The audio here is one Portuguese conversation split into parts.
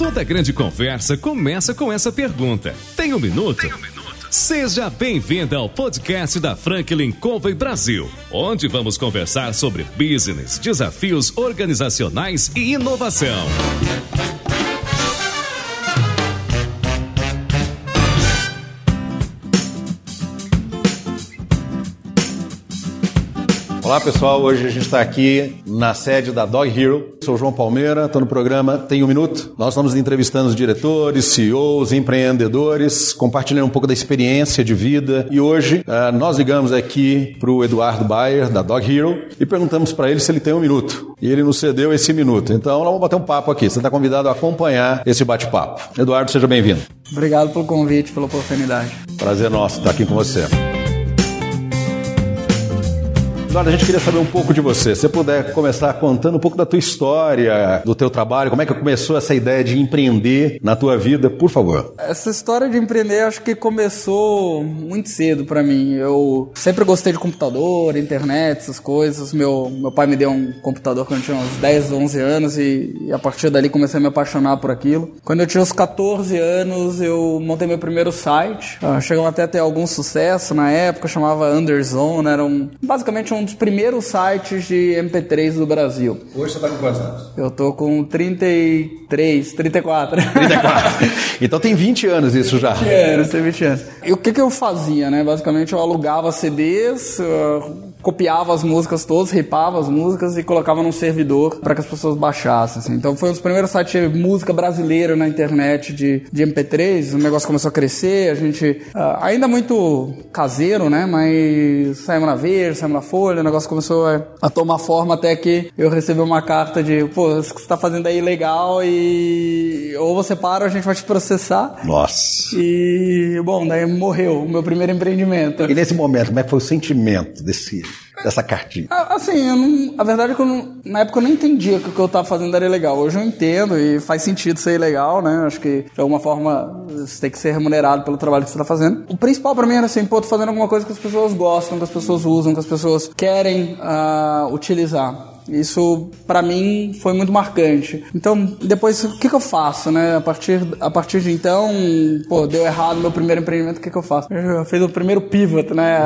Toda grande conversa começa com essa pergunta. Tem um minuto? Tem um minuto? Seja bem-vinda ao podcast da Franklin Covey Brasil, onde vamos conversar sobre business, desafios organizacionais e inovação. Olá pessoal, hoje a gente está aqui na sede da Dog Hero. Sou João Palmeira, estou no programa Tem um Minuto. Nós estamos entrevistando os diretores, CEOs, empreendedores, compartilhando um pouco da experiência de vida. E hoje uh, nós ligamos aqui para o Eduardo Bayer, da Dog Hero, e perguntamos para ele se ele tem um minuto. E ele nos cedeu esse minuto. Então nós vamos bater um papo aqui. Você está convidado a acompanhar esse bate-papo. Eduardo, seja bem-vindo. Obrigado pelo convite, pela oportunidade. Prazer nosso estar aqui com você. Eduardo, a gente queria saber um pouco de você. Se você puder começar contando um pouco da tua história, do teu trabalho, como é que começou essa ideia de empreender na tua vida, por favor. Essa história de empreender acho que começou muito cedo para mim. Eu sempre gostei de computador, internet, essas coisas. Meu, meu pai me deu um computador quando eu tinha uns 10, 11 anos e, e a partir dali comecei a me apaixonar por aquilo. Quando eu tinha uns 14 anos, eu montei meu primeiro site. Ah, chegamos até a ter algum sucesso na época, chamava Underzone, era um, basicamente um um dos primeiros sites de MP3 do Brasil. Hoje você está com quantos anos? Eu tô com 33, 34. 34. então tem 20 anos isso já. É, tem 20 anos. E o que, que eu fazia, né? Basicamente eu alugava CDs, uh, copiava as músicas todas, ripava as músicas e colocava num servidor para que as pessoas baixassem. Assim. Então foi um dos primeiros sites de música brasileira na internet de, de MP3. O negócio começou a crescer, a gente uh, ainda muito caseiro, né? Mas saímos na Veja, saímos na Folha, o negócio começou a, a, tomar forma até que eu recebi uma carta de, pô, isso que você tá fazendo aí legal e ou você para ou a gente vai te processar. Nossa. E bom, daí morreu o meu primeiro empreendimento. E nesse momento, como é que foi o sentimento desse dessa cartinha? Ah, assim, não, a verdade é que não, na época eu não entendia que o que eu estava fazendo era ilegal. Hoje eu entendo e faz sentido ser ilegal, né? Acho que de alguma forma você tem que ser remunerado pelo trabalho que você está fazendo. O principal para mim era assim, pô, tô fazendo alguma coisa que as pessoas gostam, que as pessoas usam, que as pessoas querem uh, utilizar. Isso para mim foi muito marcante. Então, depois o que, que eu faço, né? A partir, a partir de então, pô, deu errado meu primeiro empreendimento, o que, que eu faço? Eu fiz o primeiro pivot, né?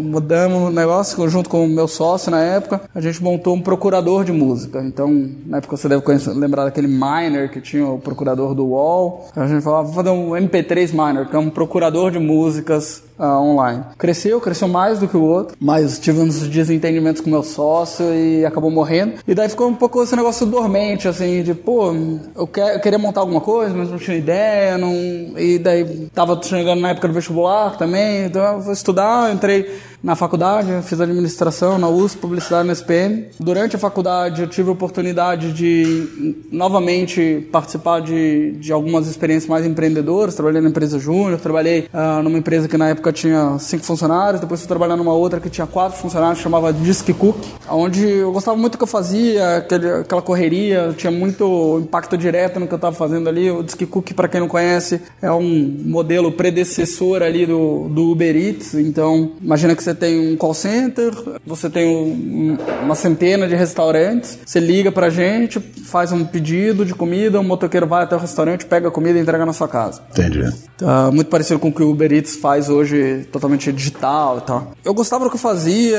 Mudamos o negócio junto com o meu sócio na época. A gente montou um procurador de música. Então, na época você deve conhecer, lembrar daquele miner que tinha o procurador do UOL. A gente falava, vou fazer um MP3 miner, que é um procurador de músicas uh, online. Cresceu, cresceu mais do que o outro, mas tive uns desentendimentos com meu sócio e acabou morrendo. E daí ficou um pouco esse negócio dormente, assim, de, pô, eu, quer, eu queria montar alguma coisa, mas não tinha ideia, não... e daí tava chegando na época do vestibular também, então eu vou estudar, entrei na faculdade, fiz administração na USP, publicidade na SPM. Durante a faculdade eu tive a oportunidade de novamente participar de, de algumas experiências mais empreendedoras. Trabalhei na empresa Júnior, trabalhei uh, numa empresa que na época tinha cinco funcionários, depois fui trabalhar numa outra que tinha quatro funcionários, chamava Disque Cook, onde eu gostava muito do que eu fazia, aquele, aquela correria, tinha muito impacto direto no que eu estava fazendo ali. O Disque Cook, para quem não conhece, é um modelo predecessor ali do, do Uber Eats. Então, imagina que você você tem um call center, você tem um, uma centena de restaurantes, você liga pra gente, faz um pedido de comida, o motoqueiro vai até o restaurante, pega a comida e entrega na sua casa. Entendi. Tá muito parecido com o que o Uber Eats faz hoje, totalmente digital e tal. Eu gostava do que eu fazia,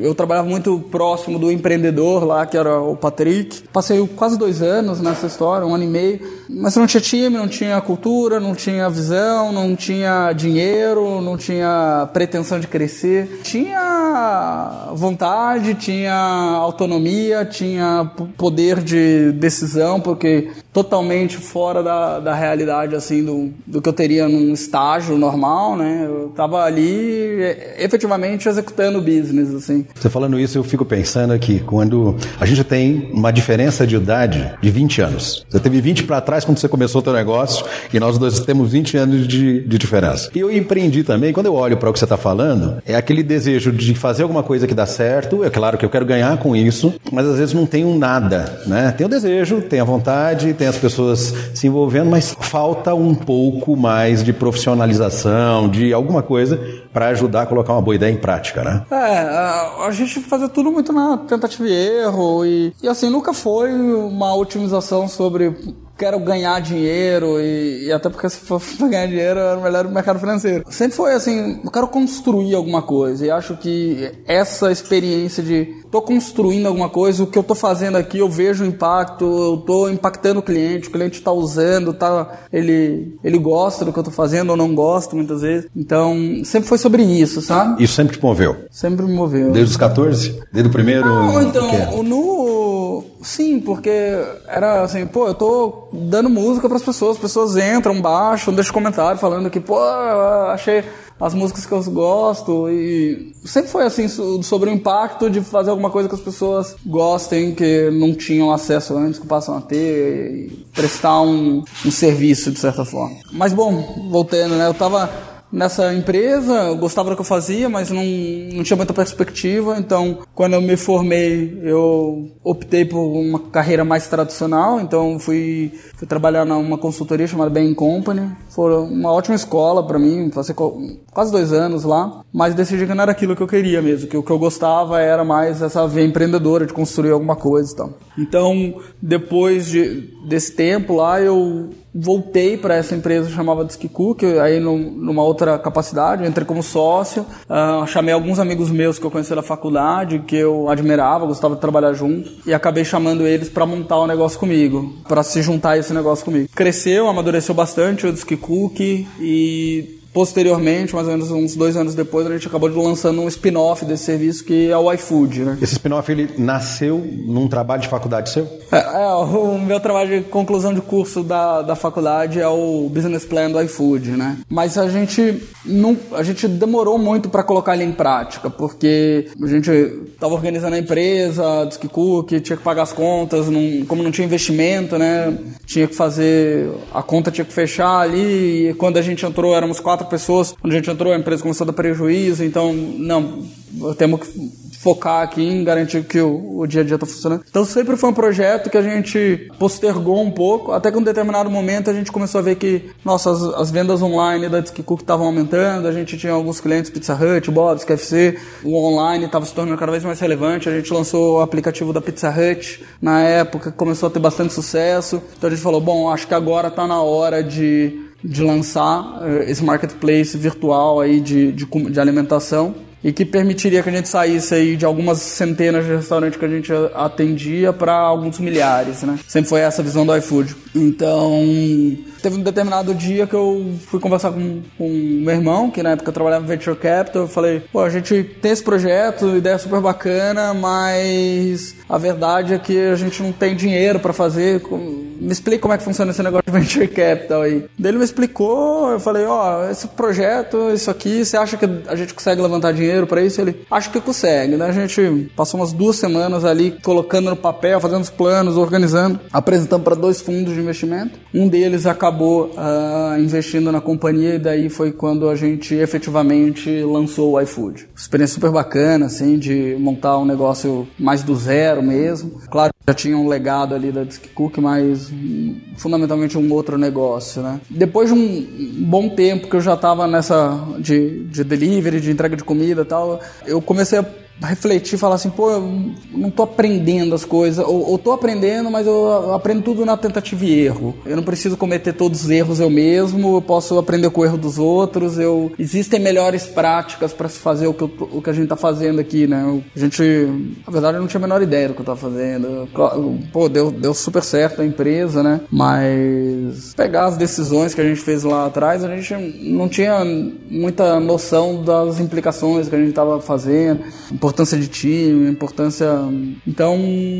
eu trabalhava muito próximo do empreendedor lá, que era o Patrick. Passei quase dois anos nessa história, um ano e meio, mas não tinha time, não tinha cultura, não tinha visão, não tinha dinheiro, não tinha pretensão de crescer tinha vontade, tinha autonomia, tinha poder de decisão, porque totalmente fora da, da realidade, assim, do, do que eu teria num estágio normal, né? Eu tava ali efetivamente executando business, assim. Você falando isso, eu fico pensando aqui, quando a gente tem uma diferença de idade de 20 anos. Você teve 20 para trás quando você começou o seu negócio e nós dois temos 20 anos de, de diferença. E eu empreendi também, quando eu olho para o que você está falando, é aquele desejo de fazer alguma coisa que dá certo, é claro que eu quero ganhar com isso, mas às vezes não tenho nada, né? Tem o desejo, tem a vontade, tem tem as pessoas se envolvendo, mas falta um pouco mais de profissionalização, de alguma coisa para ajudar a colocar uma boa ideia em prática, né? É, a, gente fazia tudo muito na tentativa e erro e, e assim, nunca foi uma otimização sobre quero ganhar dinheiro e, e até porque se for pra ganhar dinheiro era melhor o mercado financeiro. Sempre foi assim, eu quero construir alguma coisa e acho que essa experiência de tô construindo alguma coisa, o que eu tô fazendo aqui, eu vejo o impacto, eu tô impactando o cliente, o cliente está usando, tá, ele, ele gosta do que eu tô fazendo ou não gosta muitas vezes. Então, sempre foi sobre isso, sabe? Isso sempre te moveu? Sempre me moveu. Desde os 14? Desde o primeiro? Não, então, no... Sim, porque era assim, pô, eu tô dando música para as pessoas, as pessoas entram, baixam, deixam comentário falando que, pô, achei as músicas que eu gosto e sempre foi assim sobre o impacto de fazer alguma coisa que as pessoas gostem que não tinham acesso antes que passam a ter e prestar um, um serviço de certa forma. Mas bom, voltando, né? Eu tava nessa empresa, gostava do que eu fazia, mas não, não tinha muita perspectiva. Então, quando eu me formei, eu optei por uma carreira mais tradicional. Então, fui, fui trabalhar numa consultoria chamada Bain Company. Foi uma ótima escola para mim, passei quase dois anos lá. Mas decidi que não era aquilo que eu queria mesmo, que o que eu gostava era mais essa veia empreendedora de construir alguma coisa e tal. Então, depois de, desse tempo lá, eu voltei para essa empresa chamava Disque Cook, aí numa outra capacidade, entrei como sócio, uh, chamei alguns amigos meus que eu conheci da faculdade, que eu admirava, gostava de trabalhar junto, e acabei chamando eles para montar o um negócio comigo, para se juntar a esse negócio comigo. Cresceu, amadureceu bastante o Disque Cook e Posteriormente, mais ou menos uns dois anos depois, a gente acabou de lançando um spin-off desse serviço que é o iFood, né? Esse spin-off ele nasceu num trabalho de faculdade seu? É, é, o meu trabalho de conclusão de curso da, da faculdade é o business plan do iFood, né? Mas a gente não, a gente demorou muito para colocar ele em prática, porque a gente estava organizando a empresa, disse que tinha que pagar as contas, não, como não tinha investimento, né? Tinha que fazer a conta tinha que fechar ali. E quando a gente entrou, éramos quatro quatro pessoas. Quando a gente entrou, a empresa começou a dar prejuízo, então, não, temos que focar aqui em garantir que o, o dia a dia está funcionando. Então sempre foi um projeto que a gente postergou um pouco, até que em um determinado momento a gente começou a ver que, nossa, as, as vendas online da Disque Cook estavam aumentando, a gente tinha alguns clientes Pizza Hut, Bob's, KFC, o online estava se tornando cada vez mais relevante, a gente lançou o aplicativo da Pizza Hut na época, começou a ter bastante sucesso, então a gente falou, bom, acho que agora está na hora de de lançar uh, esse marketplace virtual aí de, de, de, alimentação e que permitiria que a gente saísse aí de algumas centenas de restaurantes que a gente atendia para alguns milhares, né? Sempre foi essa a visão do iFood. Então, teve um determinado dia que eu fui conversar com, com meu irmão, que na época trabalhava em Venture Capital, eu falei, pô, a gente tem esse projeto, ideia super bacana, mas a verdade é que a gente não tem dinheiro para fazer. Me explica como é que funciona esse negócio de Venture Capital aí. Daí ele me explicou, eu falei, ó, oh, esse projeto, isso aqui, você acha que a gente consegue levantar dinheiro para isso? Ele, acho que consegue, né? A gente passou umas duas semanas ali colocando no papel, fazendo os planos, organizando, apresentando para dois fundos de investimento. Um deles acabou acabou uh, investindo na companhia e daí foi quando a gente efetivamente lançou o iFood. Experiência super bacana, assim, de montar um negócio mais do zero mesmo. Claro, já tinha um legado ali da Disque Cook, mas fundamentalmente um outro negócio, né? Depois de um bom tempo que eu já estava nessa de, de delivery, de entrega de comida e tal, eu comecei a refletir, falar assim, pô, eu não tô aprendendo as coisas, ou, ou tô aprendendo, mas eu aprendo tudo na tentativa e erro. Eu não preciso cometer todos os erros eu mesmo, eu posso aprender com o erro dos outros, eu existem melhores práticas para se fazer o que, o que a gente tá fazendo aqui, né? A gente, na verdade, eu não tinha a menor ideia do que eu tava fazendo. Pô, deu, deu super certo a empresa, né? Mas pegar as decisões que a gente fez lá atrás, a gente não tinha muita noção das implicações que a gente tava fazendo importância de time, importância. Então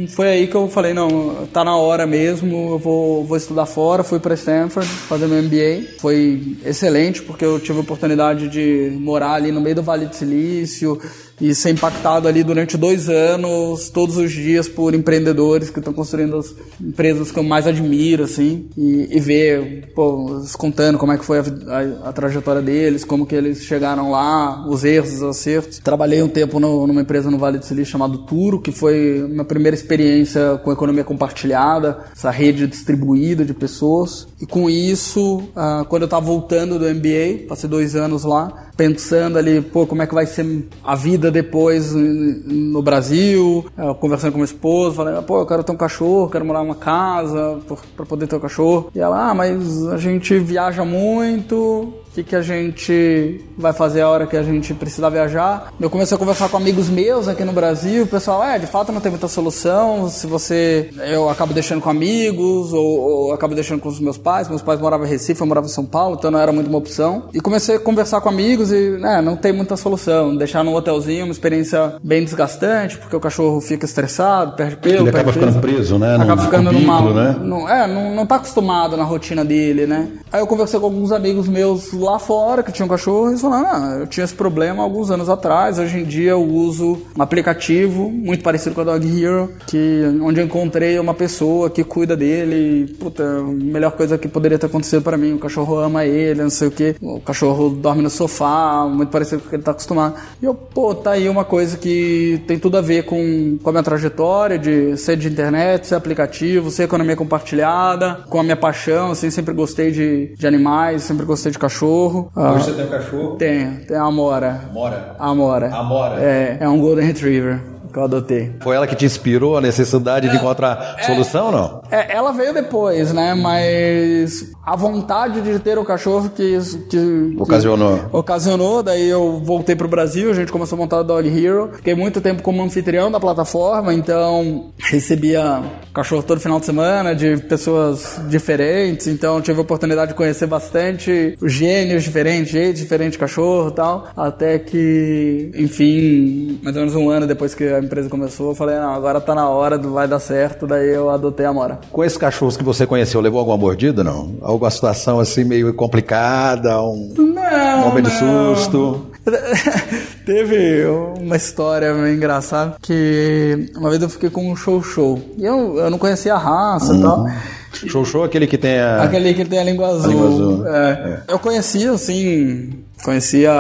foi aí que eu falei: não, tá na hora mesmo, eu vou, vou estudar fora. Fui para Stanford fazer meu MBA. Foi excelente porque eu tive a oportunidade de morar ali no meio do Vale do Silício e ser impactado ali durante dois anos, todos os dias, por empreendedores que estão construindo as empresas que eu mais admiro, assim, e, e ver, pô, contando como é que foi a, a, a, trajetória deles, como que eles chegaram lá, os erros, os acertos. Trabalhei um tempo no, numa empresa no Vale do Silício chamada Turo, que foi minha primeira experiência com economia compartilhada, essa rede distribuída de pessoas. E com isso, ah, quando eu estava voltando do MBA, passei dois anos lá, pensando ali, pô, como é que vai ser a vida depois no Brasil, é, conversando com minha esposa, falei, pô, eu quero ter um cachorro, quero morar numa casa para poder ter um cachorro. E ela, ah, mas a gente viaja muito, o que, que a gente vai fazer a hora que a gente precisar viajar. Eu comecei a conversar com amigos meus aqui no Brasil, o pessoal, é, de fato não tem muita solução, se você, eu acabo deixando com amigos, ou, ou acabo deixando com os meus pais, meus pais moravam em Recife, eu morava em São Paulo, então não era muito uma opção. E comecei a conversar com amigos e, né, não tem muita solução, deixar no hotelzinho uma experiência bem desgastante, porque o cachorro fica estressado, perde pelo, Ele perde acaba ficando preso, né? Acaba num ficando cubículo, numa, né? não, é, não, não tá acostumado na rotina dele, né? Aí eu conversei com alguns amigos meus lá fora que tinham cachorro eles falaram, ah, eu tinha esse problema alguns anos atrás, hoje em dia eu uso um aplicativo muito parecido com a Dog Hero, que, onde eu encontrei uma pessoa que cuida dele, e, puta, a melhor coisa que poderia ter acontecido para mim, o cachorro ama ele, não sei o que, o cachorro dorme no sofá, muito parecido com o que ele tá acostumado. E eu, pô, tá aí uma coisa que tem tudo a ver com, com a minha trajetória de ser de internet, ser aplicativo, ser economia compartilhada, com a minha paixão, assim, sempre gostei de, de animais, sempre gostei de cachorro. Ah, Hoje você tem um cachorro? Tenho, tem a Amora. Amora? Amora. Amora. É, é um Golden Retriever que eu adotei. Foi ela que te inspirou a necessidade de encontrar solução, não? É, ela veio depois, né? Mas a vontade de ter o cachorro que, que Ocasionou. que ocasionou. Daí eu voltei pro Brasil, a gente começou a montar o Dog Hero. Fiquei muito tempo como anfitrião da plataforma, então recebia cachorro todo final de semana de pessoas diferentes. Então tive a oportunidade de conhecer bastante gênios diferentes, jeitos diferentes de cachorro e tal. Até que, enfim, mais ou menos um ano depois que a empresa começou, eu falei, não, agora tá na hora, vai dar certo. Daí eu adotei a Mora. Com esses cachorros que você conheceu, levou alguma mordida, não? Alguma situação assim meio complicada, um Não, de não. susto? Teve uma história meio engraçada que uma vez eu fiquei com um show show. E eu, eu não conhecia a raça e tal. Show show aquele que tem a... Aquele que tem a língua azul. língua azul. É. Eu conhecia, assim, conhecia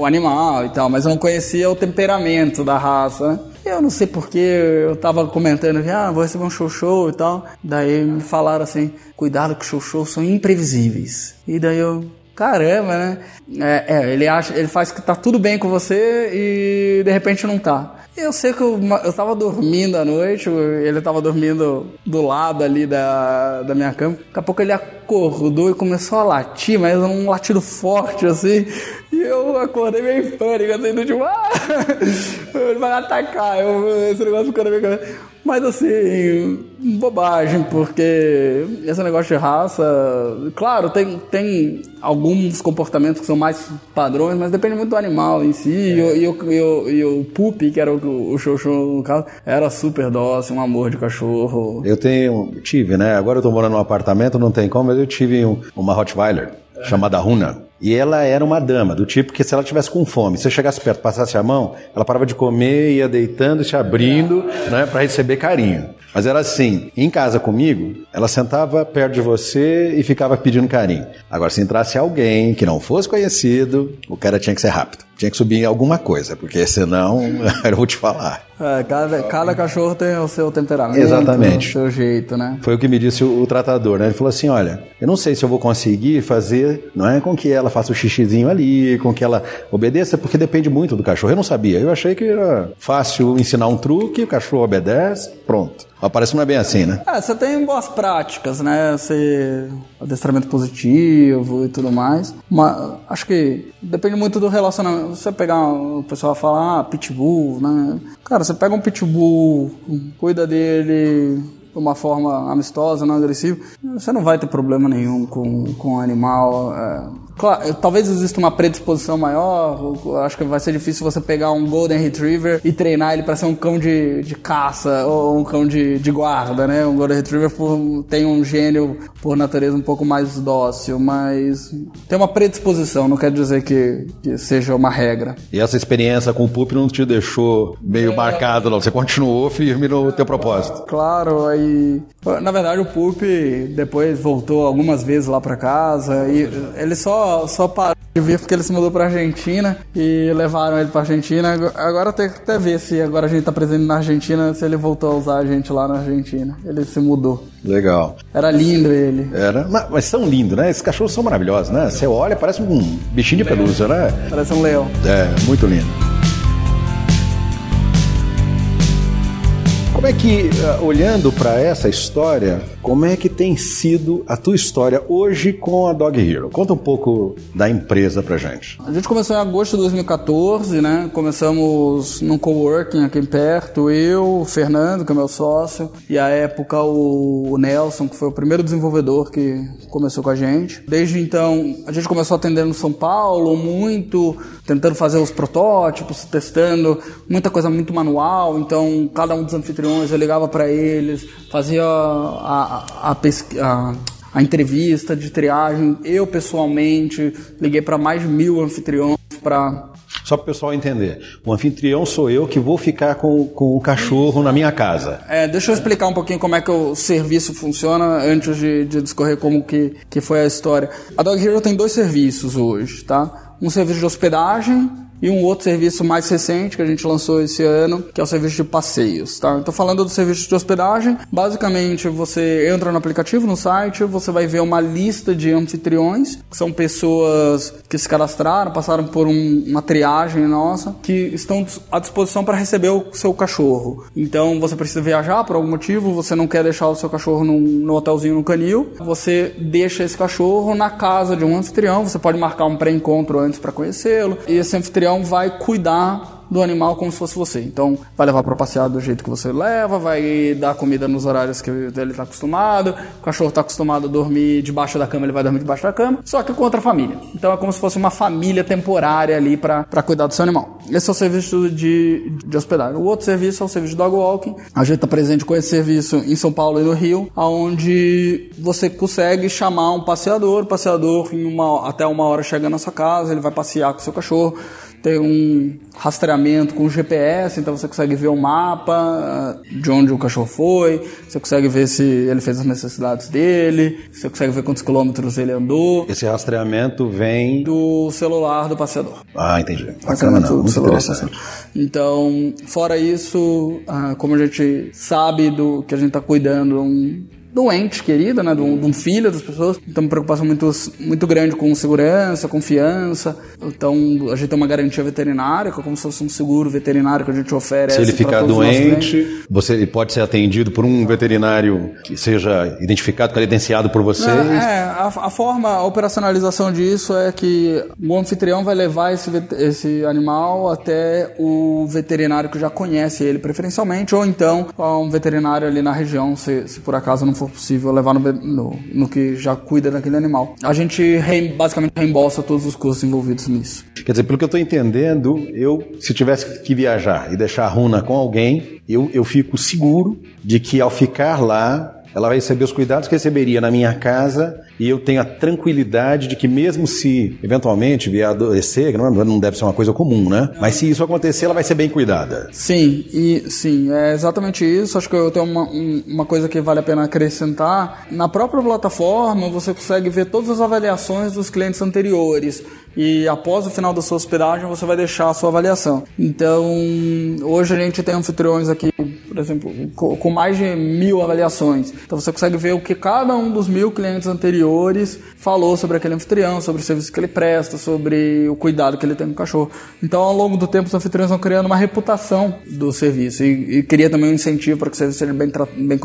o animal e tal, mas eu não conhecia o temperamento da raça, Eu não sei porque eu tava comentando que, ah, vou receber um show show e tal. Daí me falaram assim, cuidado que show show são imprevisíveis. E daí eu, caramba, né? É, é, ele acha, ele faz que tá tudo bem com você e de repente não tá. Eu sei que eu, eu tava dormindo à noite, ele tava dormindo do lado ali da, da minha cama. Daqui a pouco ele acordou e começou a latir, mas um latido forte assim. E eu acordei meio em pânico, assim, do tipo, ah, ele vai atacar. Eu, esse negócio ficou na minha cabeça. Mas assim, bobagem, porque esse negócio de raça, claro, tem, tem alguns comportamentos que são mais padrões, mas depende muito do animal em si. E, o, e, o, e, o, e o Pupi, que era o, o Xoxô no caso, era super dócil, um amor de cachorro. Eu tenho, tive, né? Agora eu tô morando num apartamento, não tem como, mas eu tive um- uma Rottweiler chamada Runa. E ela era uma dama, do tipo que se ela tivesse com fome, se você chegasse perto, passasse a mão, ela parava de comer, ia deitando, se abrindo, né, para receber carinho. Mas era assim, em casa comigo, ela sentava perto de você e ficava pedindo carinho. Agora, se entrasse alguém que não fosse conhecido, o cara tinha que ser rápido. Tinha que subir em alguma coisa, porque senão, eu vou te falar. É, cada, cada cachorro tem o seu temperamento, Exatamente. o seu jeito, né? Foi o que me disse o, o tratador, né? Ele falou assim: olha, eu não sei se eu vou conseguir fazer, não é com que ela faça o xixizinho ali, com que ela obedeça, porque depende muito do cachorro. Eu não sabia. Eu achei que era fácil ensinar um truque, o cachorro obedece, pronto. Mas parece que não é bem assim, né? É, você tem boas práticas, né? Você adestramento positivo e tudo mais. Mas acho que depende muito do relacionamento. Você pegar o pessoal fala, ah, pitbull, né? Cara, você pega um pitbull, cuida dele de uma forma amistosa, não agressiva, você não vai ter problema nenhum com, com o animal. é. Claro, talvez exista uma predisposição maior. Acho que vai ser difícil você pegar um Golden Retriever e treinar ele para ser um cão de, de caça ou um cão de, de guarda, né? Um Golden Retriever por- tem um gênio, por natureza, um pouco mais dócil, mas tem uma predisposição, não quer dizer que, que seja uma regra. E essa experiência com o Pup não te deixou meio marcado, não. Você continuou firme no teu propósito. Claro, aí Na verdade, o Pulp depois voltou algumas vezes lá para casa e ele só, só parou de vir porque ele se mudou pra Argentina e levaram ele pra Argentina. Agora tem que até ver se agora a gente tá presente na Argentina, se ele voltou a usar a gente lá na Argentina. Ele se mudou. Legal. Era lindo ele. Era, mas, mas são lindos, né? Esses cachorros são maravilhosos, né? Você olha, parece um bichinho de pelúcia, né? Parece um leão. É, muito lindo. Como é que, uh, olhando para essa história, como é que tem sido a tua história hoje com a Dog Hero? Conta um pouco da empresa pra gente. A gente começou em agosto de 2014, né? Começamos num coworking aqui perto, eu, o Fernando, que é meu sócio, e à época o Nelson, que foi o primeiro desenvolvedor que começou com a gente. Desde então, a gente começou atendendo São Paulo, muito, tentando fazer os protótipos, testando, muita coisa muito manual, então cada um dos anfitriões eu ligava para eles, fazia a a, a, a, a entrevista de triagem. Eu, pessoalmente, liguei para mais de mil anfitriões para só para o pessoal entender. O anfitrião sou eu que vou ficar com, com o cachorro na minha casa. É, deixa eu explicar um pouquinho como é que o serviço funciona antes de, de discorrer como que, que foi a história. A Dog Hero tem dois serviços hoje, tá? Um serviço de hospedagem e um outro serviço mais recente que a gente lançou esse ano, que é o serviço de passeios, tá? Então falando do serviço de hospedagem, basicamente você entra no aplicativo, no site, você vai ver uma lista de anfitriões, que são pessoas que se cadastraram, passaram por um, uma triagem nossa, que estão à disposição para receber o seu cachorro. Então você precisa viajar por algum motivo, você não quer deixar o seu cachorro num, no hotelzinho no canil, você deixa esse cachorro na casa de um anfitrião, você pode marcar um pré-encontro antes para conhecê-lo, e esse anfitrião anfitrião vai cuidar do animal como se fosse você. Então, vai levar para passear do jeito que você leva, vai dar comida nos horários que ele está acostumado. O cachorro está acostumado a dormir debaixo da cama, ele vai dormir debaixo da cama, só que com outra família. Então, é como se fosse uma família temporária ali para cuidar do seu animal. Esse é o serviço de, de hospedagem. O outro serviço é o serviço de dog walking. A gente está presente com esse serviço em São Paulo e no Rio, onde você consegue chamar um passeador, o passeador em uma, até uma hora chega na sua casa, ele vai passear com o seu cachorro tem um rastreamento com GPS, então você consegue ver o mapa de onde o cachorro foi, você consegue ver se ele fez as necessidades dele, você consegue ver quantos quilômetros ele andou. Esse rastreamento vem do celular do passeador. Ah, entendi. Bacana, não. Muito celular Então, fora isso, ah, como a gente sabe do que a gente está cuidando, um doente querida, né, de um, de um, filho das pessoas. Então, uma preocupação muito, muito grande com segurança, confiança. Então, a gente tem uma garantia veterinária, que é como se fosse um seguro veterinário que a gente oferece. Se ele ficar doente, você ele pode ser atendido por um veterinário que seja identificado, credenciado por vocês. É, é a, a, forma, a operacionalização disso é que o anfitrião vai levar esse, esse animal até o veterinário que já conhece ele preferencialmente, ou então a um veterinário ali na região, se, se por acaso não for possível levar no, no, no que já cuida daquele animal. A gente basicamente reembolsa todos os custos envolvidos nisso. Quer dizer, pelo que eu estou entendendo, eu, se tivesse que viajar e deixar a Runa com alguém, eu, eu fico seguro de que ao ficar lá, ela vai receber os cuidados que receberia na minha casa e eu tenho a tranquilidade de que mesmo se eventualmente vier a adoecer, não deve ser uma coisa comum, né? Mas se isso acontecer, ela vai ser bem cuidada. Sim, e sim, é exatamente isso. Acho que eu tenho uma, uma coisa que vale a pena acrescentar. Na própria plataforma, você consegue ver todas as avaliações dos clientes anteriores e após o final da sua hospedagem você vai deixar a sua avaliação. Então, hoje a gente tem anfitriões aqui, por exemplo, com mais de mil avaliações. Então você consegue ver o que cada um dos mil clientes anteriores falou sobre aquele anfitrião, sobre o serviço que ele presta, sobre o cuidado que ele tem com o cachorro. Então, ao longo do tempo, os anfitriões vão criando uma reputação do serviço e, e cria também um incentivo para que o serviço seja bem, bem,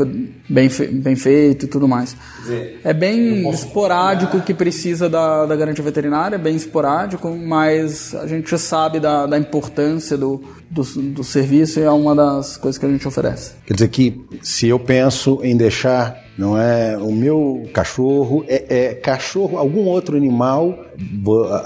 bem, bem feito e tudo mais. Dizer, é bem esporádico que precisa da, da garantia veterinária, bem esporádico esporádico, mas a gente sabe da, da importância do, do, do, serviço e é uma das coisas que a gente oferece. Quer dizer que se eu penso em deixar, não é o meu cachorro, é, é cachorro, algum outro animal,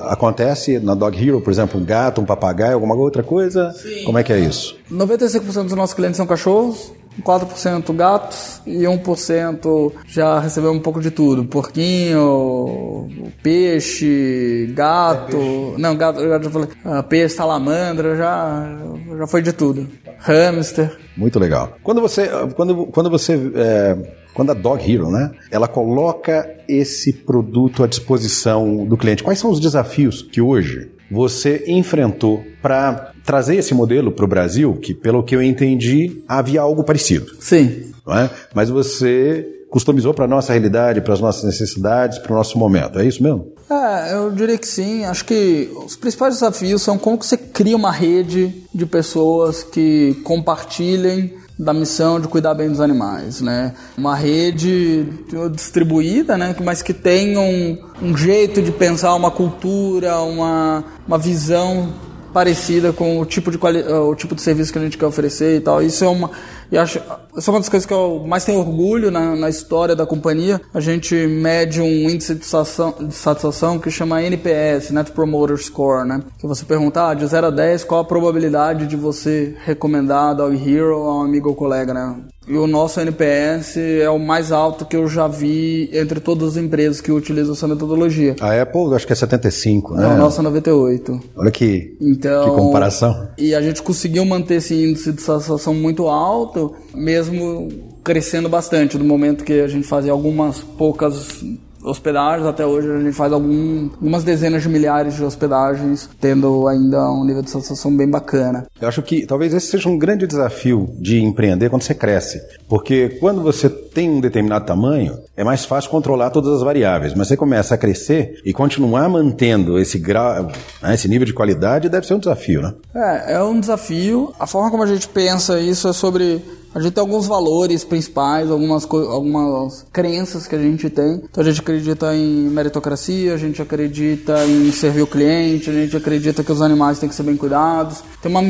acontece na Dog Hero, por exemplo, um gato, um papagaio, alguma outra coisa? Sim. Como é que é isso? 95% dos nossos clientes são cachorros, 4% gatos e 1% já recebeu um pouco de tudo. Porquinho, peixe, gato. É peixe. Não, gato, eu já falei. Uh, peixe, salamandra, já, já foi de tudo. Hamster. Muito legal. Quando você. Quando, quando você. É, quando a Dog Hero, né? Ela coloca esse produto à disposição do cliente. Quais são os desafios que hoje você enfrentou para trazer esse modelo para o Brasil, que pelo que eu entendi, havia algo parecido. Sim. É? Mas você customizou para a nossa realidade, para as nossas necessidades, para o nosso momento. É isso mesmo? É, eu diria que sim. Acho que os principais desafios são como que você cria uma rede de pessoas que compartilhem da missão de cuidar bem dos animais, né? Uma rede distribuída, né? Mas que tenha um, um jeito de pensar uma cultura, uma, uma visão parecida com o tipo de o tipo de serviço que a gente quer oferecer e tal. Isso é uma e acho essa é uma das coisas que eu mais tenho orgulho na, na história da companhia. A gente mede um índice de satisfação, de satisfação que chama NPS, Net Promoter Score, né? Que você perguntar ah, de 0 a 10 qual a probabilidade de você recomendar Dog Hero a um amigo ou colega, né? E o nosso NPS é o mais alto que eu já vi entre todas as empresas que utilizam essa metodologia. A Apple, acho que é 75, né? É, o nosso é 98. Olha que, então, que comparação. E a gente conseguiu manter esse índice de satisfação muito alto, mesmo crescendo bastante, no momento que a gente fazia algumas poucas hospedagens. Até hoje a gente faz algum, algumas dezenas de milhares de hospedagens, tendo ainda um nível de satisfação bem bacana. Eu acho que talvez esse seja um grande desafio de empreender quando você cresce. Porque quando você tem um determinado tamanho, é mais fácil controlar todas as variáveis. Mas você começa a crescer e continuar mantendo esse grau, né, esse nível de qualidade deve ser um desafio, né? É, é um desafio. A forma como a gente pensa isso é sobre a gente tem alguns valores principais, algumas, algumas crenças que a gente tem. Então a gente acredita em meritocracia, a gente acredita em servir o cliente, a gente acredita que os animais têm que ser bem cuidados. Tem uma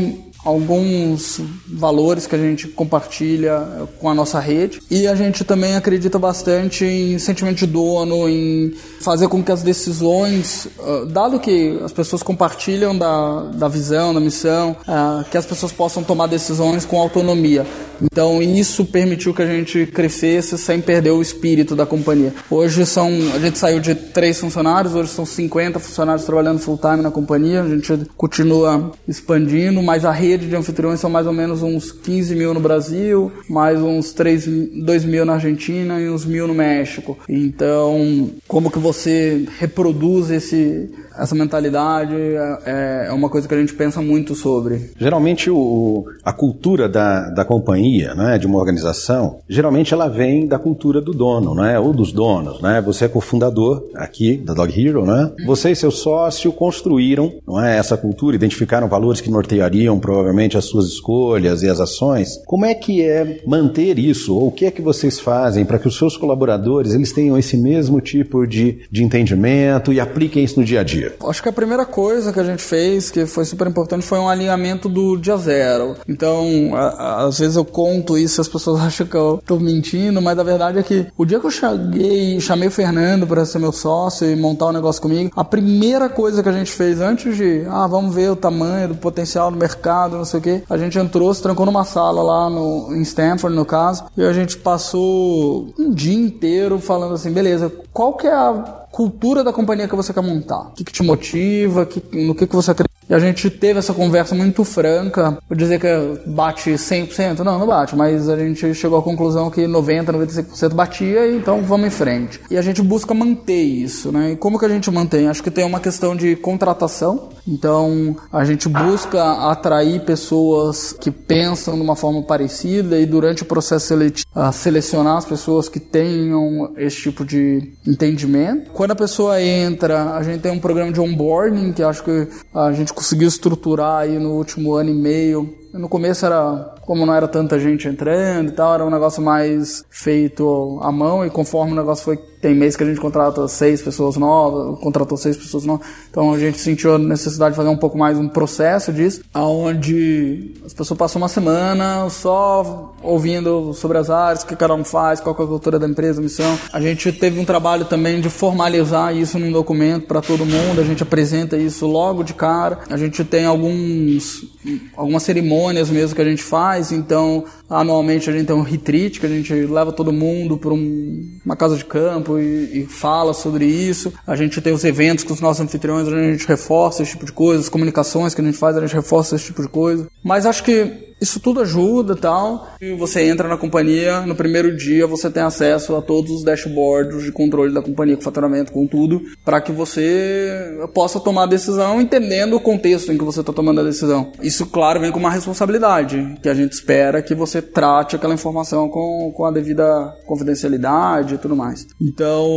alguns valores que a gente compartilha com a nossa rede e a gente também acredita bastante em sentimento de dono, em fazer com que as decisões, ah, dado que as pessoas compartilham da, da visão, da missão, ah, que as pessoas possam tomar decisões com autonomia. Então isso permitiu que a gente crescesse sem perder o espírito da companhia. Hoje são, a gente saiu de três funcionários, hoje são 50 funcionários trabalhando full time na companhia, a gente continua expandindo, mas a rede de anfitriões são mais ou menos uns 15 mil no Brasil, mais uns 3, 2 mil na Argentina e uns mil no México. Então, como que você reproduz esse essa mentalidade é, é, uma coisa que a gente pensa muito sobre. Geralmente o, a cultura da, da companhia, né, de uma organização, geralmente ela vem da cultura do dono, né, ou dos donos, né. Você é cofundador aqui da Dog Hero, né. Você e seu sócio construíram, não é, essa cultura, identificaram valores que norteariam provavelmente as suas escolhas e as ações. Como é que é manter isso? Ou o que é que vocês fazem para que os seus colaboradores eles tenham esse mesmo tipo de, de entendimento e apliquem isso no dia a dia? Acho que a primeira coisa que a gente fez, que foi super importante, foi um alinhamento do dia zero. Então, a, a, às vezes eu conto isso e as pessoas acham que eu tô mentindo, mas a verdade é que o dia que eu cheguei, chamei o Fernando para ser meu sócio e montar o um negócio comigo, a primeira coisa que a gente fez antes de, ah, vamos ver o tamanho do potencial do mercado, não sei o que, a gente entrou, se trancou numa sala lá no, em Stanford, no caso, e a gente passou um dia inteiro falando assim, beleza, qual que é a cultura da companhia que você quer montar. O que, que te motiva, que, no que, que você acredita. E a gente teve essa conversa muito franca. Vou dizer que bate 100%? Não, não bate, mas a gente chegou à conclusão que 90%, 95% batia, então vamos em frente. E a gente busca manter isso, né? E como que a gente mantém? Acho que tem uma questão de contratação. Então a gente busca atrair pessoas que pensam de uma forma parecida e durante o processo seletivo selecionar as pessoas que tenham esse tipo de entendimento. Quando a pessoa entra, a gente tem um programa de onboarding que acho que a gente conseguiu estruturar aí no último ano e meio. No começo era, como não era tanta gente entrando e tal, era um negócio mais feito à mão e conforme o negócio foi tem mês que a gente contrata seis pessoas novas, contratou seis pessoas novas. Então a gente sentiu a necessidade de fazer um pouco mais um processo disso, aonde as pessoas passam uma semana só ouvindo sobre as áreas, o que cada um faz, qual é a cultura da empresa, a missão. A gente teve um trabalho também de formalizar isso num documento para todo mundo, a gente apresenta isso logo de cara. A gente tem alguns algumas cerimônias mesmo que a gente faz, então anualmente a gente tem um retreat que a gente leva todo mundo para um, uma casa de campo e, e, fala sobre isso. A gente tem os eventos com os nossos anfitriões, a gente reforça esse tipo de coisa, as comunicações que a gente faz, a gente reforça esse tipo de coisa. Mas acho que isso tudo ajuda tal. E você entra na companhia, no primeiro dia você tem acesso a todos os dashboards de controle da companhia, com faturamento, com tudo, para que você possa tomar a decisão entendendo o contexto em que você está tomando a decisão. Isso, claro, vem com uma responsabilidade, que a gente espera que você trate aquela informação com, com a devida confidencialidade e tudo mais. Então,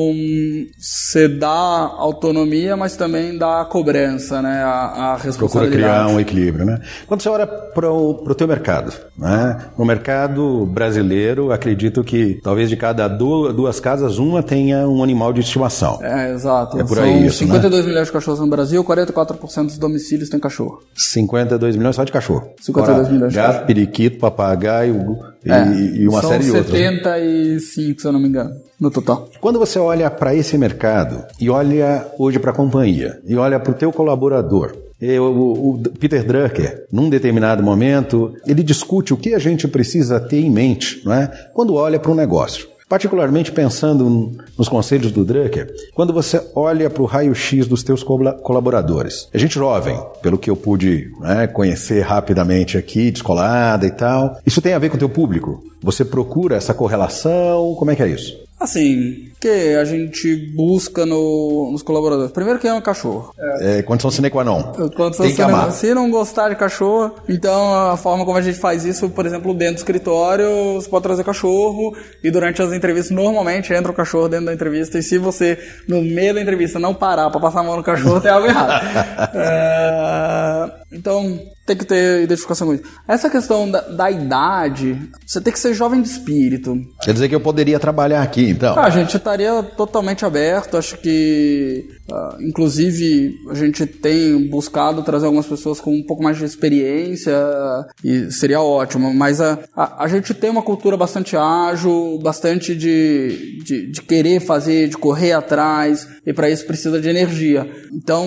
você dá autonomia, mas também dá cobrança, né? A, a responsabilidade. Procura criar um equilíbrio, né? Quando você olha para o teu mercado. Né? No mercado brasileiro, acredito que talvez de cada duas casas, uma tenha um animal de estimação. É, exato. É por aí São isso, 52 né? milhões de cachorros no Brasil, 44% dos domicílios tem cachorro. 52 milhões só de cachorro. 52 Agora, milhões de gato, cachorro. periquito, papagaio e, é, e uma série de outras. São 75, se eu não me engano, no total. Quando você olha para esse mercado e olha hoje para a companhia e olha para o teu colaborador, o, o Peter Drucker, num determinado momento, ele discute o que a gente precisa ter em mente não é? quando olha para um negócio. Particularmente pensando nos conselhos do Drucker, quando você olha para o raio-x dos teus colaboradores. É gente jovem, pelo que eu pude né, conhecer rapidamente aqui, descolada e tal. Isso tem a ver com o teu público? Você procura essa correlação? Como é que é isso? Assim, que a gente busca no, nos colaboradores? Primeiro que ama cachorro. É, é condição sine qua non. Condição Tem que amar. Se não gostar de cachorro, então a forma como a gente faz isso, por exemplo, dentro do escritório, você pode trazer cachorro e durante as entrevistas, normalmente entra o cachorro dentro da entrevista e se você, no meio da entrevista, não parar para passar a mão no cachorro, tem algo errado. é, então, tem que ter identificação com isso. Essa questão da, da, idade, você tem que ser jovem de espírito. Quer dizer que eu poderia trabalhar aqui, então? Ah, a gente estaria totalmente aberto. Acho que, uh, inclusive, a gente tem buscado trazer algumas pessoas com um pouco mais de experiência e seria ótimo. Mas a, a, a gente tem uma cultura bastante ágil, bastante de, de, de querer fazer, de correr atrás, e para isso precisa de energia. Então,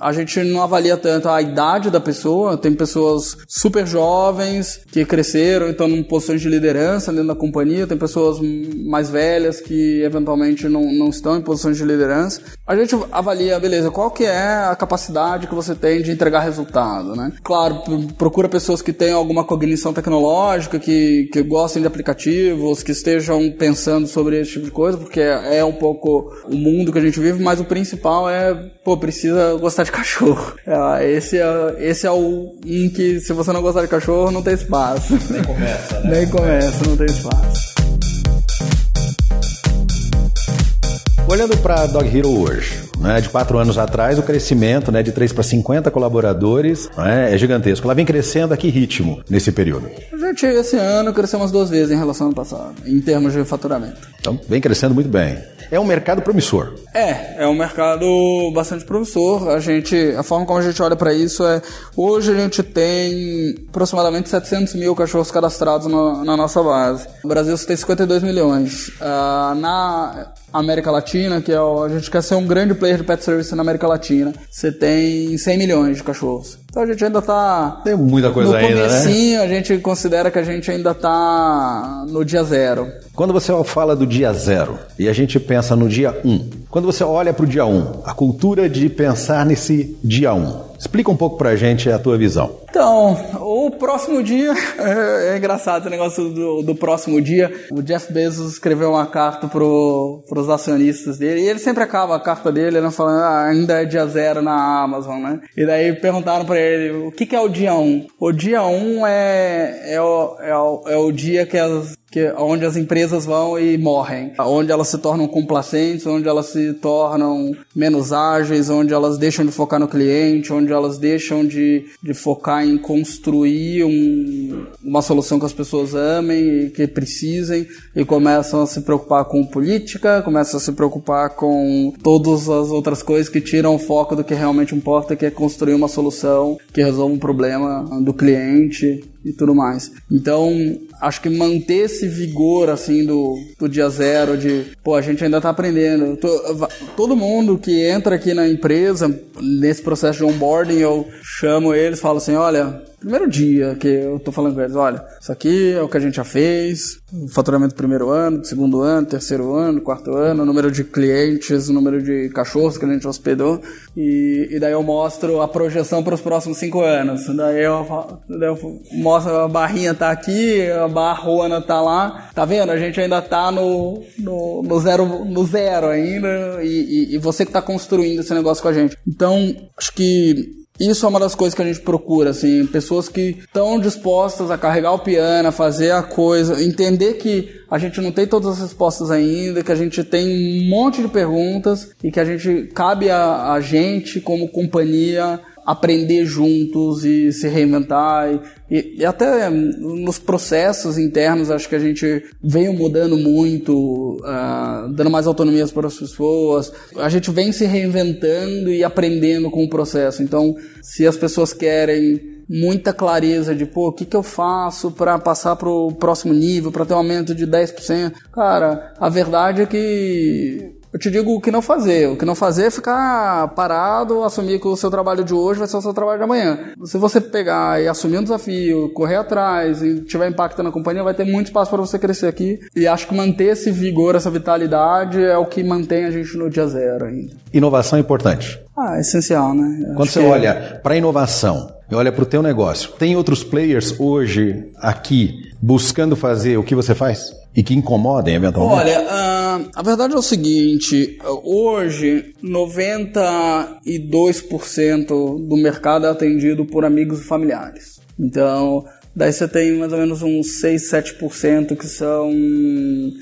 a gente não avalia tanto a idade da pessoa, tem pessoas super jovens que cresceram e estão em posições de liderança dentro da companhia, tem pessoas mais velhas que eventualmente não, não estão em posições de liderança. A gente avalia, beleza, qual que é a capacidade que você tem de entregar resultado, né? Claro, procura pessoas que tenham alguma cognição tecnológica, que, que gostem de aplicativos, que estejam pensando sobre esse tipo de coisa, porque é um pouco o mundo que a gente vive, mas o principal é, pô, precisa gostar de cachorro. É, esse, é, esse é o em que se você não gostar de cachorro, não tem espaço. Nem começa, né? Nem começa, não tem espaço. Olhando para Dog Hero hoje, né, de quatro anos atrás, o crescimento né, de 3 para 50 colaboradores né, é gigantesco. Ela vem crescendo a que ritmo nesse período? A gente, esse ano, cresceu umas duas vezes em relação ao ano passado, em termos de faturamento. Então, vem crescendo muito bem. É um mercado promissor. É, é um mercado bastante promissor. A gente, a forma como a gente olha para isso é, hoje a gente tem aproximadamente 700 mil cachorros cadastrados no, na nossa base. No Brasil tem 52 milhões. Uh, na América Latina, que é o, a gente quer ser um grande player de pet service na América Latina, você tem 100 milhões de cachorros. Então a gente ainda tá. Tem muita coisa no ainda, né? a gente considera que a gente ainda tá no dia zero. Quando você fala do dia zero e a gente pensa no dia um, quando você olha para o dia um, a cultura de pensar nesse dia um, Explica um pouco pra gente a tua visão. Então, o próximo dia, é, engraçado esse negócio do, do, próximo dia. O Jeff Bezos escreveu uma carta pro, pros acionistas dele, e ele sempre acaba a carta dele né, falando, ah, ainda é dia zero na Amazon, né? E daí perguntaram para ele, o que, que, é o dia 1? Um? O dia 1 um é, é, o, é, o, é o dia que as que onde as empresas vão e morrem, onde elas se tornam complacentes, onde elas se tornam menos ágeis, onde elas deixam de focar no cliente, onde elas deixam de, de focar em construir um, uma solução que as pessoas amem e que precisem e começam a se preocupar com política, começam a se preocupar com todas as outras coisas que tiram o foco do que realmente importa, que é construir uma solução que resolva um problema do cliente e tudo mais. Então, acho que manter esse vigor, assim, do, do dia zero, de, pô, a gente ainda tá aprendendo. Todo mundo que entra aqui na empresa, nesse processo de onboarding, eu chamo eles, falo assim, olha, primeiro dia que eu tô falando com eles, olha, isso aqui é o que a gente já fez, faturamento do primeiro ano, do segundo ano, terceiro ano, quarto ano, número de clientes, número de cachorros que a gente hospedou, e, e daí eu mostro a projeção para os próximos cinco anos. Daí eu, daí eu mostro a barrinha tá aqui, a barrona tá lá, tá vendo? A gente ainda tá no, no, no zero, no zero ainda, e, e, e você que tá construindo esse negócio com a gente. Então, acho que isso é uma das coisas que a gente procura, assim, pessoas que estão dispostas a carregar o piano, a fazer a coisa, entender que a gente não tem todas as respostas ainda, que a gente tem um monte de perguntas e que a gente cabe a, a gente como companhia aprender juntos e se reinventar. E, e, até nos processos internos, acho que a gente veio mudando muito, uh, dando mais autonomias para as pessoas. A gente vem se reinventando e aprendendo com o processo. Então, se as pessoas querem muita clareza de, pô, o que, que eu faço para passar para o próximo nível, para ter um aumento de 10%. Cara, a verdade é que eu te digo o que não fazer. O que não fazer é ficar parado, assumir que o seu trabalho de hoje vai ser o seu trabalho de amanhã. Se você pegar e assumir um desafio, correr atrás e tiver impacto na companhia, vai ter muito espaço para você crescer aqui. E acho que manter esse vigor, essa vitalidade é o que mantém a gente no dia zero ainda. Inovação é importante. Ah, é essencial, né? Quando você olha para inovação e olha para o teu negócio, tem outros players hoje aqui buscando fazer o que você faz? E que incomodem eventualmente? Olha, uh, a verdade é o seguinte: hoje, 92% do mercado é atendido por amigos e familiares. Então, daí você tem mais ou menos uns 6, 7% que são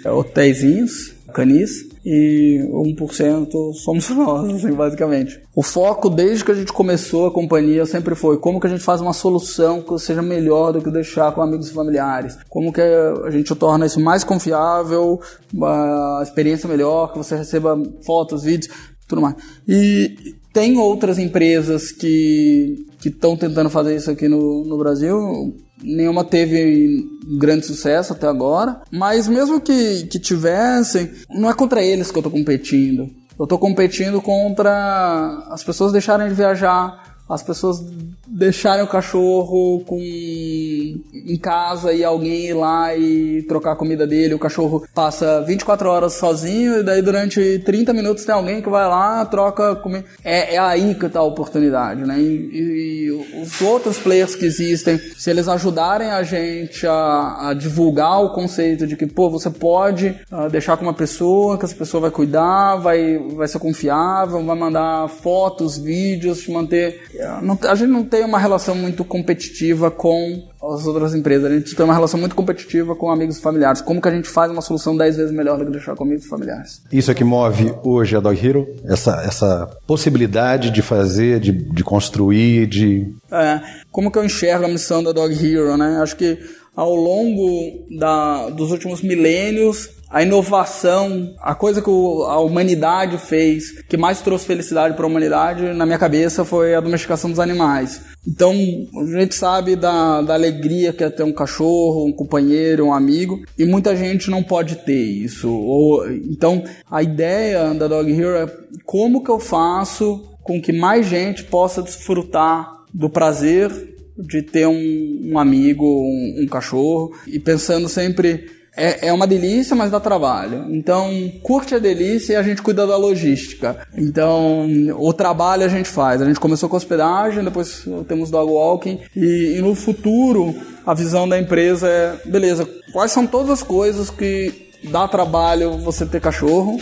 hotéisinhos, canis e 1% somos nós, assim, basicamente. O foco, desde que a gente começou a companhia, sempre foi como que a gente faz uma solução que seja melhor do que deixar com amigos e familiares. Como que a gente torna isso mais confiável, a experiência melhor, que você receba fotos, vídeos, tudo mais. E tem outras empresas que estão tentando fazer isso aqui no, no Brasil nenhuma teve grande sucesso até agora, mas mesmo que, que tivessem, não é contra eles que eu estou competindo. Eu estou competindo contra as pessoas deixarem de viajar, as pessoas deixarem o cachorro com em casa e alguém ir lá e trocar a comida dele, o cachorro passa 24 horas sozinho e daí durante 30 minutos tem alguém que vai lá, troca comida. É, é aí que está a oportunidade, né? E, e, os outros players que existem, se eles ajudarem a gente a, a divulgar o conceito de que, pô, você pode uh, deixar com uma pessoa, que essa pessoa vai cuidar, vai, vai ser confiável, vai mandar fotos, vídeos, te manter a gente não tem uma relação muito competitiva com as outras empresas. A gente tem uma relação muito competitiva com amigos e familiares. Como que a gente faz uma solução 10 vezes melhor do que deixar com amigos e familiares? Isso é que move hoje a Dog Hero? Essa, essa possibilidade de fazer, de, de construir, de... É, como que eu enxergo a missão da Dog Hero, né? Acho que ao longo da, dos últimos milênios, a inovação, a coisa que a humanidade fez, que mais trouxe felicidade para a humanidade, na minha cabeça, foi a domesticação dos animais. Então, a gente sabe da, da alegria que é ter um cachorro, um companheiro, um amigo, e muita gente não pode ter isso. Ou, então, a ideia da Dog Hero é como que eu faço com que mais gente possa desfrutar do prazer de ter um, um amigo, um, um cachorro, e pensando sempre é, é uma delícia, mas dá trabalho. Então, curte a delícia e a gente cuida da logística. Então, o trabalho a gente faz. A gente começou com hospedagem, depois temos dog walking e, e no futuro a visão da empresa é, beleza, quais são todas as coisas que dá trabalho você ter cachorro?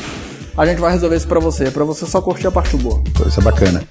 A gente vai resolver isso para você, para você só curtir a parte boa. Isso é bacana.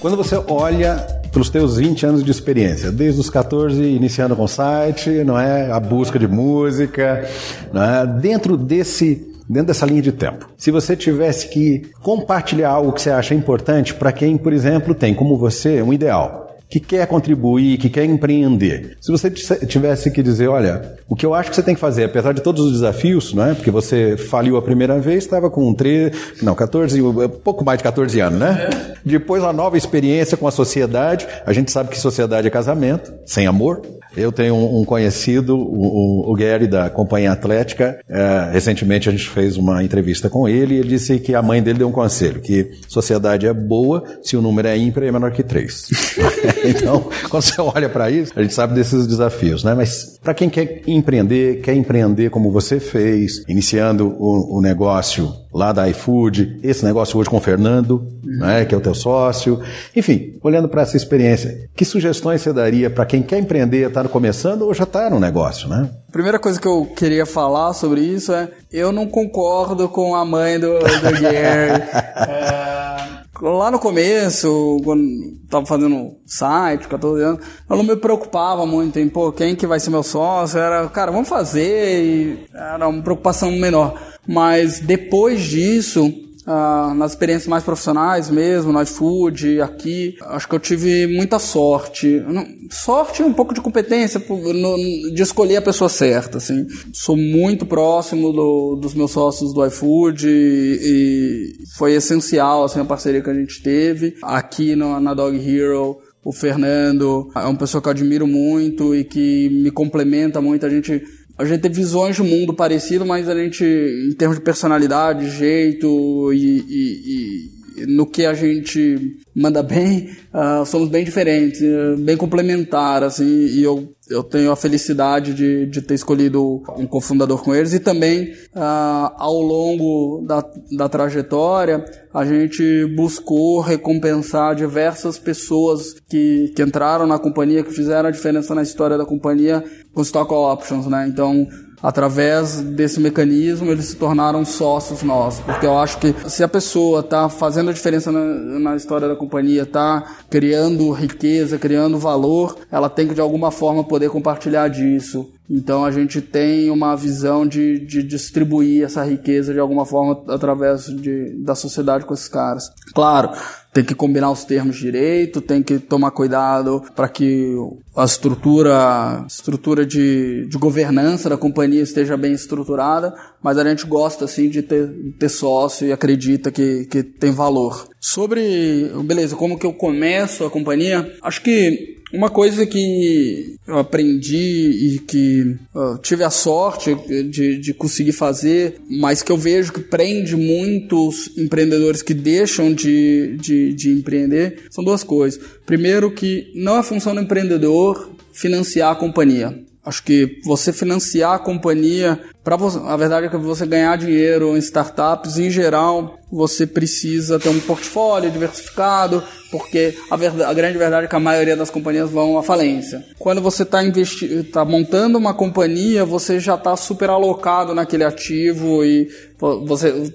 Quando você olha pelos teus 20 anos de experiência, desde os 14 iniciando com o site, não é? A busca de música, não é? Dentro desse dentro dessa linha de tempo. Se você tivesse que compartilhar algo que você acha importante para quem, por exemplo, tem como você um ideal, que quer contribuir, que quer empreender. Se você tivesse que dizer, olha, o que eu acho que você tem que fazer, apesar de todos os desafios, não é? Porque você faliu a primeira vez, estava com 13, não, 14, pouco mais de 14 anos, né? Depois uma nova experiência com a sociedade. A gente sabe que sociedade é casamento, sem amor. Eu tenho um, conhecido, o, o, Gary da Companhia Atlética. É, recentemente a gente fez uma entrevista com ele e ele disse que a mãe dele deu um conselho, que sociedade é boa se o número é ímpar e é menor que três. então, quando você olha para isso, a gente sabe desses desafios, né? Mas para quem quer empreender, quer empreender como você fez, iniciando o, o negócio lá da iFood, esse negócio hoje com o Fernando, né, que é o teu sócio. Enfim, olhando para essa experiência, que sugestões você daria para quem quer empreender, está começando ou já está no negócio, né? Primeira coisa que eu queria falar sobre isso é, eu não concordo com a mãe do, do Gary. é, lá no começo, quando estava fazendo site, 14 anos, eu não me preocupava muito em, pô, quem que vai ser meu sócio? Era, cara, vamos fazer e era uma preocupação menor. Mas depois disso, ah, nas experiências mais profissionais mesmo, no iFood, aqui, acho que eu tive muita sorte. Sorte e um pouco de competência de escolher a pessoa certa, assim. Sou muito próximo do, dos meus sócios do iFood e, e, foi essencial, assim, a parceria que a gente teve aqui no, na Dog Hero o Fernando é uma pessoa que eu admiro muito e que me complementa muito. A gente a gente tem visões de mundo parecido, mas a gente, em termos de personalidade, jeito e, e, e no que a gente manda bem, uh, somos bem diferentes, uh, bem complementar, assim, e eu eu tenho a felicidade de, de ter escolhido um cofundador com eles e também ah, ao longo da, da trajetória a gente buscou recompensar diversas pessoas que, que entraram na companhia, que fizeram a diferença na história da companhia com stock options, né? Então através desse mecanismo eles se tornaram sócios nossos, porque eu acho que se a pessoa está fazendo a diferença na, na, história da companhia, está criando riqueza, criando valor, ela tem que de alguma forma poder compartilhar disso. Então a gente tem uma visão de, de distribuir essa riqueza de alguma forma através de, da sociedade com esses caras. Claro, tem que combinar os termos direito, tem que tomar cuidado para que a estrutura, estrutura de, de governança da companhia esteja bem estruturada, mas a gente gosta assim de ter, ter sócio e acredita que, que tem valor. Sobre, beleza, como que eu começo a companhia? Acho que uma coisa que eu aprendi e que tive a sorte de, de conseguir fazer, mas que eu vejo que prende muitos empreendedores que deixam de, de, de empreender, são duas coisas. Primeiro, que não é função do empreendedor financiar a companhia. Acho que você financiar a companhia, para a verdade é que você ganhar dinheiro em startups, em geral, você precisa ter um portfólio diversificado, porque a, verdade, a grande verdade é que a maioria das companhias vão à falência. Quando você está tá montando uma companhia, você já está super alocado naquele ativo e você,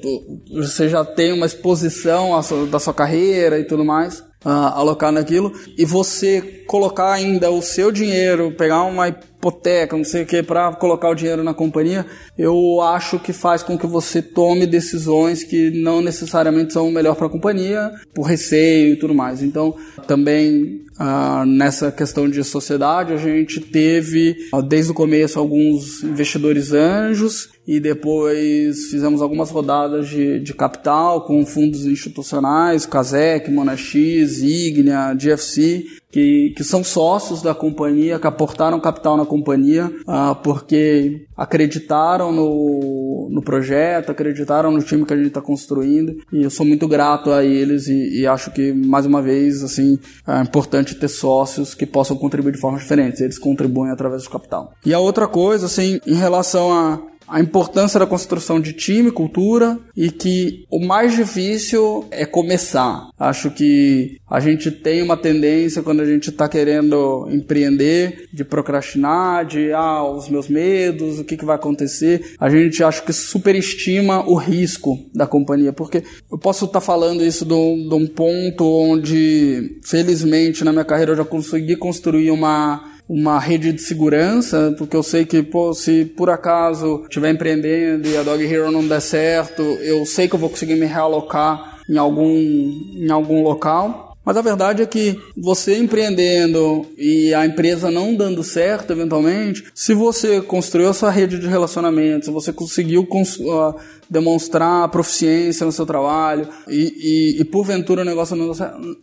você já tem uma exposição da sua carreira e tudo mais uh, alocar naquilo e você colocar ainda o seu dinheiro, pegar uma hipoteca, não sei o que, para colocar o dinheiro na companhia, eu acho que faz com que você tome decisões que não necessariamente são melhor para a companhia, por receio e tudo mais. Então, também uh, nessa questão de sociedade, a gente teve uh, desde o começo alguns investidores anjos e depois fizemos algumas rodadas de, de capital com fundos institucionais, Casec, Monax, Ignia, GFC, que, que são sócios da companhia, que aportaram capital na companhia, ah, porque acreditaram no, no projeto, acreditaram no time que a gente está construindo, e eu sou muito grato a eles e, e, acho que, mais uma vez, assim, é importante ter sócios que possam contribuir de formas diferentes, eles contribuem através do capital. E a outra coisa, assim, em relação a a importância da construção de time, cultura e que o mais difícil é começar. Acho que a gente tem uma tendência quando a gente está querendo empreender de procrastinar, de ah, os meus medos, o que, que vai acontecer. A gente acho que superestima o risco da companhia, porque eu posso estar tá falando isso de um, de um ponto onde, felizmente, na minha carreira eu já consegui construir uma uma rede de segurança, porque eu sei que, pô, se por acaso estiver empreendendo e a Dog Hero não der certo, eu sei que eu vou conseguir me realocar em algum, em algum local. Mas a verdade é que você empreendendo e a empresa não dando certo eventualmente, se você construiu a sua rede de relacionamentos, se você conseguiu uh, demonstrar proficiência no seu trabalho e, e, e porventura o negócio não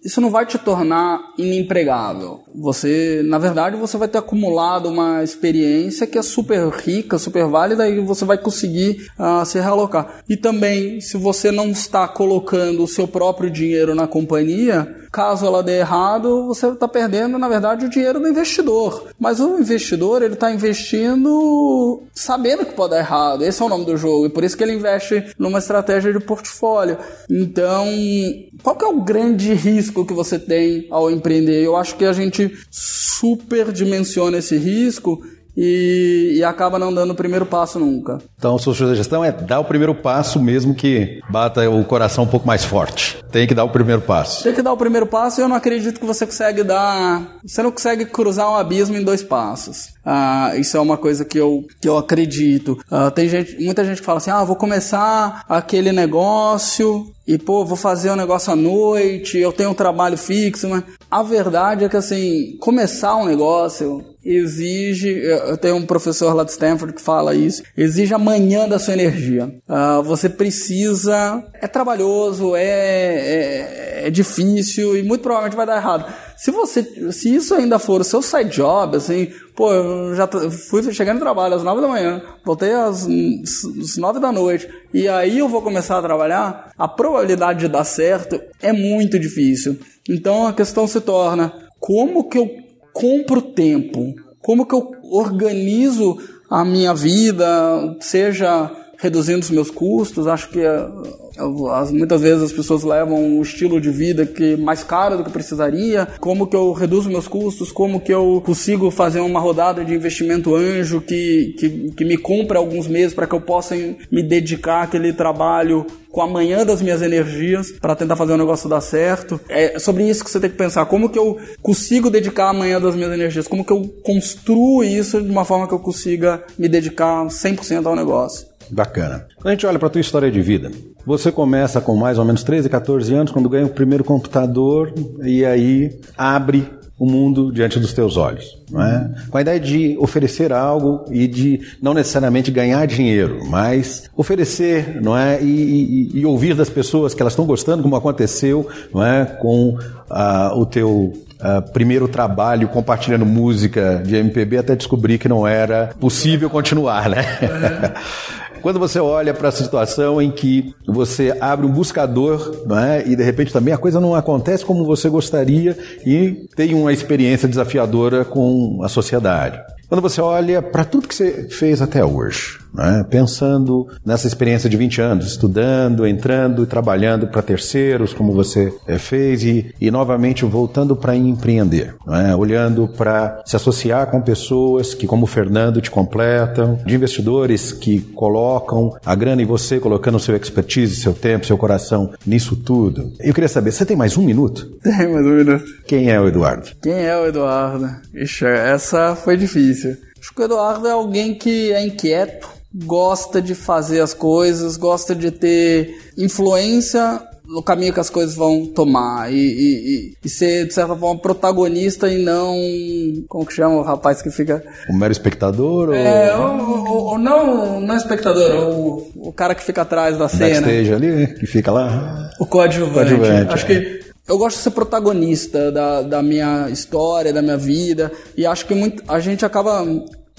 isso não vai te tornar inempregável. Você, na verdade, você vai ter acumulado uma experiência que é super rica, super válida e você vai conseguir uh, se realocar. E também, se você não está colocando o seu próprio dinheiro na companhia, caso ela dê errado, você está perdendo, na verdade, o dinheiro do investidor. Mas o investidor, ele está investindo sabendo que pode dar errado. Esse é o nome do jogo. E por isso que ele investe numa estratégia de portfólio. Então, qual que é o grande risco que você tem ao empreender? Eu acho que a gente superdimensiona esse risco e, e, acaba não dando o primeiro passo nunca. Então, sua sugestão é dar o primeiro passo mesmo que bata o coração um pouco mais forte. Tem que dar o primeiro passo. Tem que dar o primeiro passo e eu não acredito que você consegue dar. Você não consegue cruzar um abismo em dois passos. Ah, isso é uma coisa que eu, que eu acredito. Ah, tem gente, muita gente que fala assim: ah, vou começar aquele negócio e, pô, vou fazer um negócio à noite, eu tenho um trabalho fixo, mas a verdade é que, assim, começar um negócio exige. Eu tenho um professor lá de Stanford que fala isso. Exige amanhã da sua energia. Uh, você precisa. É trabalhoso, é, é, é, difícil e muito provavelmente vai dar errado. Se você, se isso ainda for o seu side job, assim, pô, eu já fui chegando no trabalho às nove da manhã, voltei às, nove da noite e aí eu vou começar a trabalhar, a probabilidade de dar certo é muito difícil. Então a questão se torna como que eu compro tempo? Como que eu organizo a minha vida, seja reduzindo os meus custos? Acho que eh, muitas vezes as pessoas levam um estilo de vida que é mais caro do que precisaria. Como que eu reduzo meus custos? Como que eu consigo fazer uma rodada de investimento anjo que, que, que me compre alguns meses para que eu possa me dedicar àquele trabalho com a manhã das minhas energias para tentar fazer o negócio dar certo. É sobre isso que você tem que pensar. Como que eu consigo dedicar a manhã das minhas energias? Como que eu construo isso de uma forma que eu consiga me dedicar 100% ao negócio? Bacana. Quando a gente olha para a tua história de vida, você começa com mais ou menos 13, 14 anos, quando ganha o primeiro computador e aí abre o mundo diante dos teus olhos, não é? Com a ideia de oferecer algo e de não necessariamente ganhar dinheiro, mas oferecer, não é? E, e, e ouvir das pessoas que elas estão gostando, como aconteceu, não é? Com ah, o teu Uh, primeiro trabalho compartilhando música de MPB até descobrir que não era possível continuar, né? Quando você olha para a situação em que você abre um buscador é? e de repente também a coisa não acontece como você gostaria e tem uma experiência desafiadora com a sociedade. Quando você olha para tudo que você fez até hoje, né? pensando nessa experiência de 20 anos, estudando, entrando e trabalhando para terceiros, como você é, fez, e, e novamente voltando para empreender, né? olhando para se associar com pessoas que, como o Fernando, te completam, de investidores que colocam a grana em você, colocando seu expertise, seu tempo, seu coração nisso tudo. Eu queria saber, você tem mais um minuto? Tem mais um minuto. Quem é o Eduardo? Quem é o Eduardo? Ixi, essa foi difícil. Acho que o Eduardo é alguém que é inquieto, gosta de fazer as coisas, gosta de ter influência no caminho que as coisas vão tomar e, e, e, ser, de certa forma, protagonista e não. Como que chama o rapaz que fica. O mero espectador? É, ou, ou, não, não espectador, o, o cara que fica atrás da cena. Backstage ali, que fica lá. O coadjuvante. coadjuvante Acho é. que eu gosto de ser protagonista da, da minha história, da minha vida, e acho que muito, a gente acaba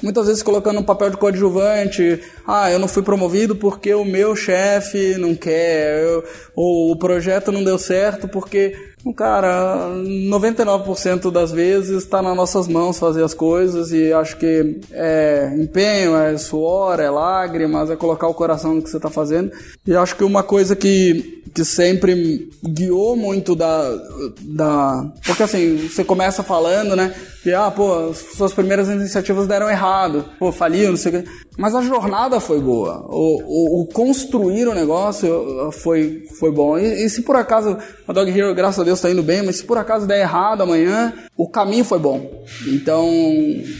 muitas vezes colocando um papel de coadjuvante. Ah, eu não fui promovido porque o meu chefe não quer, eu, ou o projeto não deu certo porque Cara, 99% das vezes está nas nossas mãos fazer as coisas e acho que é empenho, é suor, é lágrimas, é colocar o coração no que você está fazendo. E acho que uma coisa que, que sempre guiou muito da, da. Porque assim, você começa falando, né? Que, ah, pô, suas primeiras iniciativas deram errado, pô, faliu, não sei o quê. Mas a jornada foi boa. O, o, o construir o negócio foi, foi bom. E, e se por acaso a Dog Hero, graças a Deus, está indo bem, mas se por acaso der errado amanhã, o caminho foi bom. Então,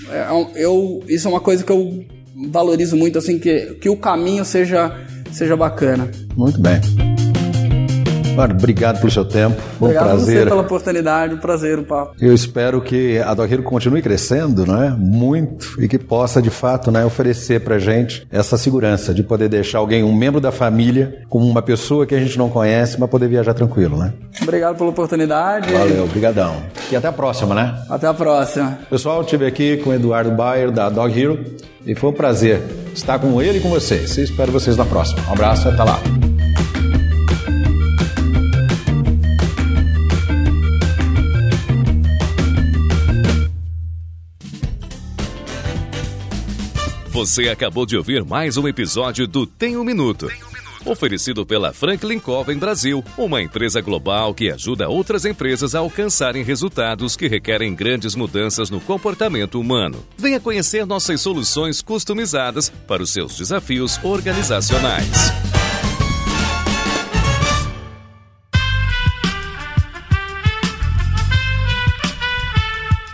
é, é eu, isso é uma coisa que eu valorizo muito, assim, que, que o caminho seja, seja bacana. Muito bem. Mano, obrigado pelo seu tempo. Foi um Obrigado a prazer. você pela oportunidade, um prazer o papo. Eu espero que a Dog Hero continue crescendo, não é? Muito e que possa de fato, né, oferecer pra gente essa segurança de poder deixar alguém, um membro da família, como uma pessoa que a gente não conhece, mas poder viajar tranquilo, né? Obrigado pela oportunidade. Valeu, obrigadão. E até a próxima, né? Até a próxima. Pessoal, eu estive aqui com o Eduardo Bayer da Dog Hero e foi um prazer estar com ele e com vocês. E espero vocês na próxima. Um abraço e até lá. Você acabou de ouvir mais um episódio do Tem um Minuto. Oferecido pela Franklin Covey Brasil, uma empresa global que ajuda outras empresas a alcançarem resultados que requerem grandes mudanças no comportamento humano. Venha conhecer nossas soluções customizadas para os seus desafios organizacionais.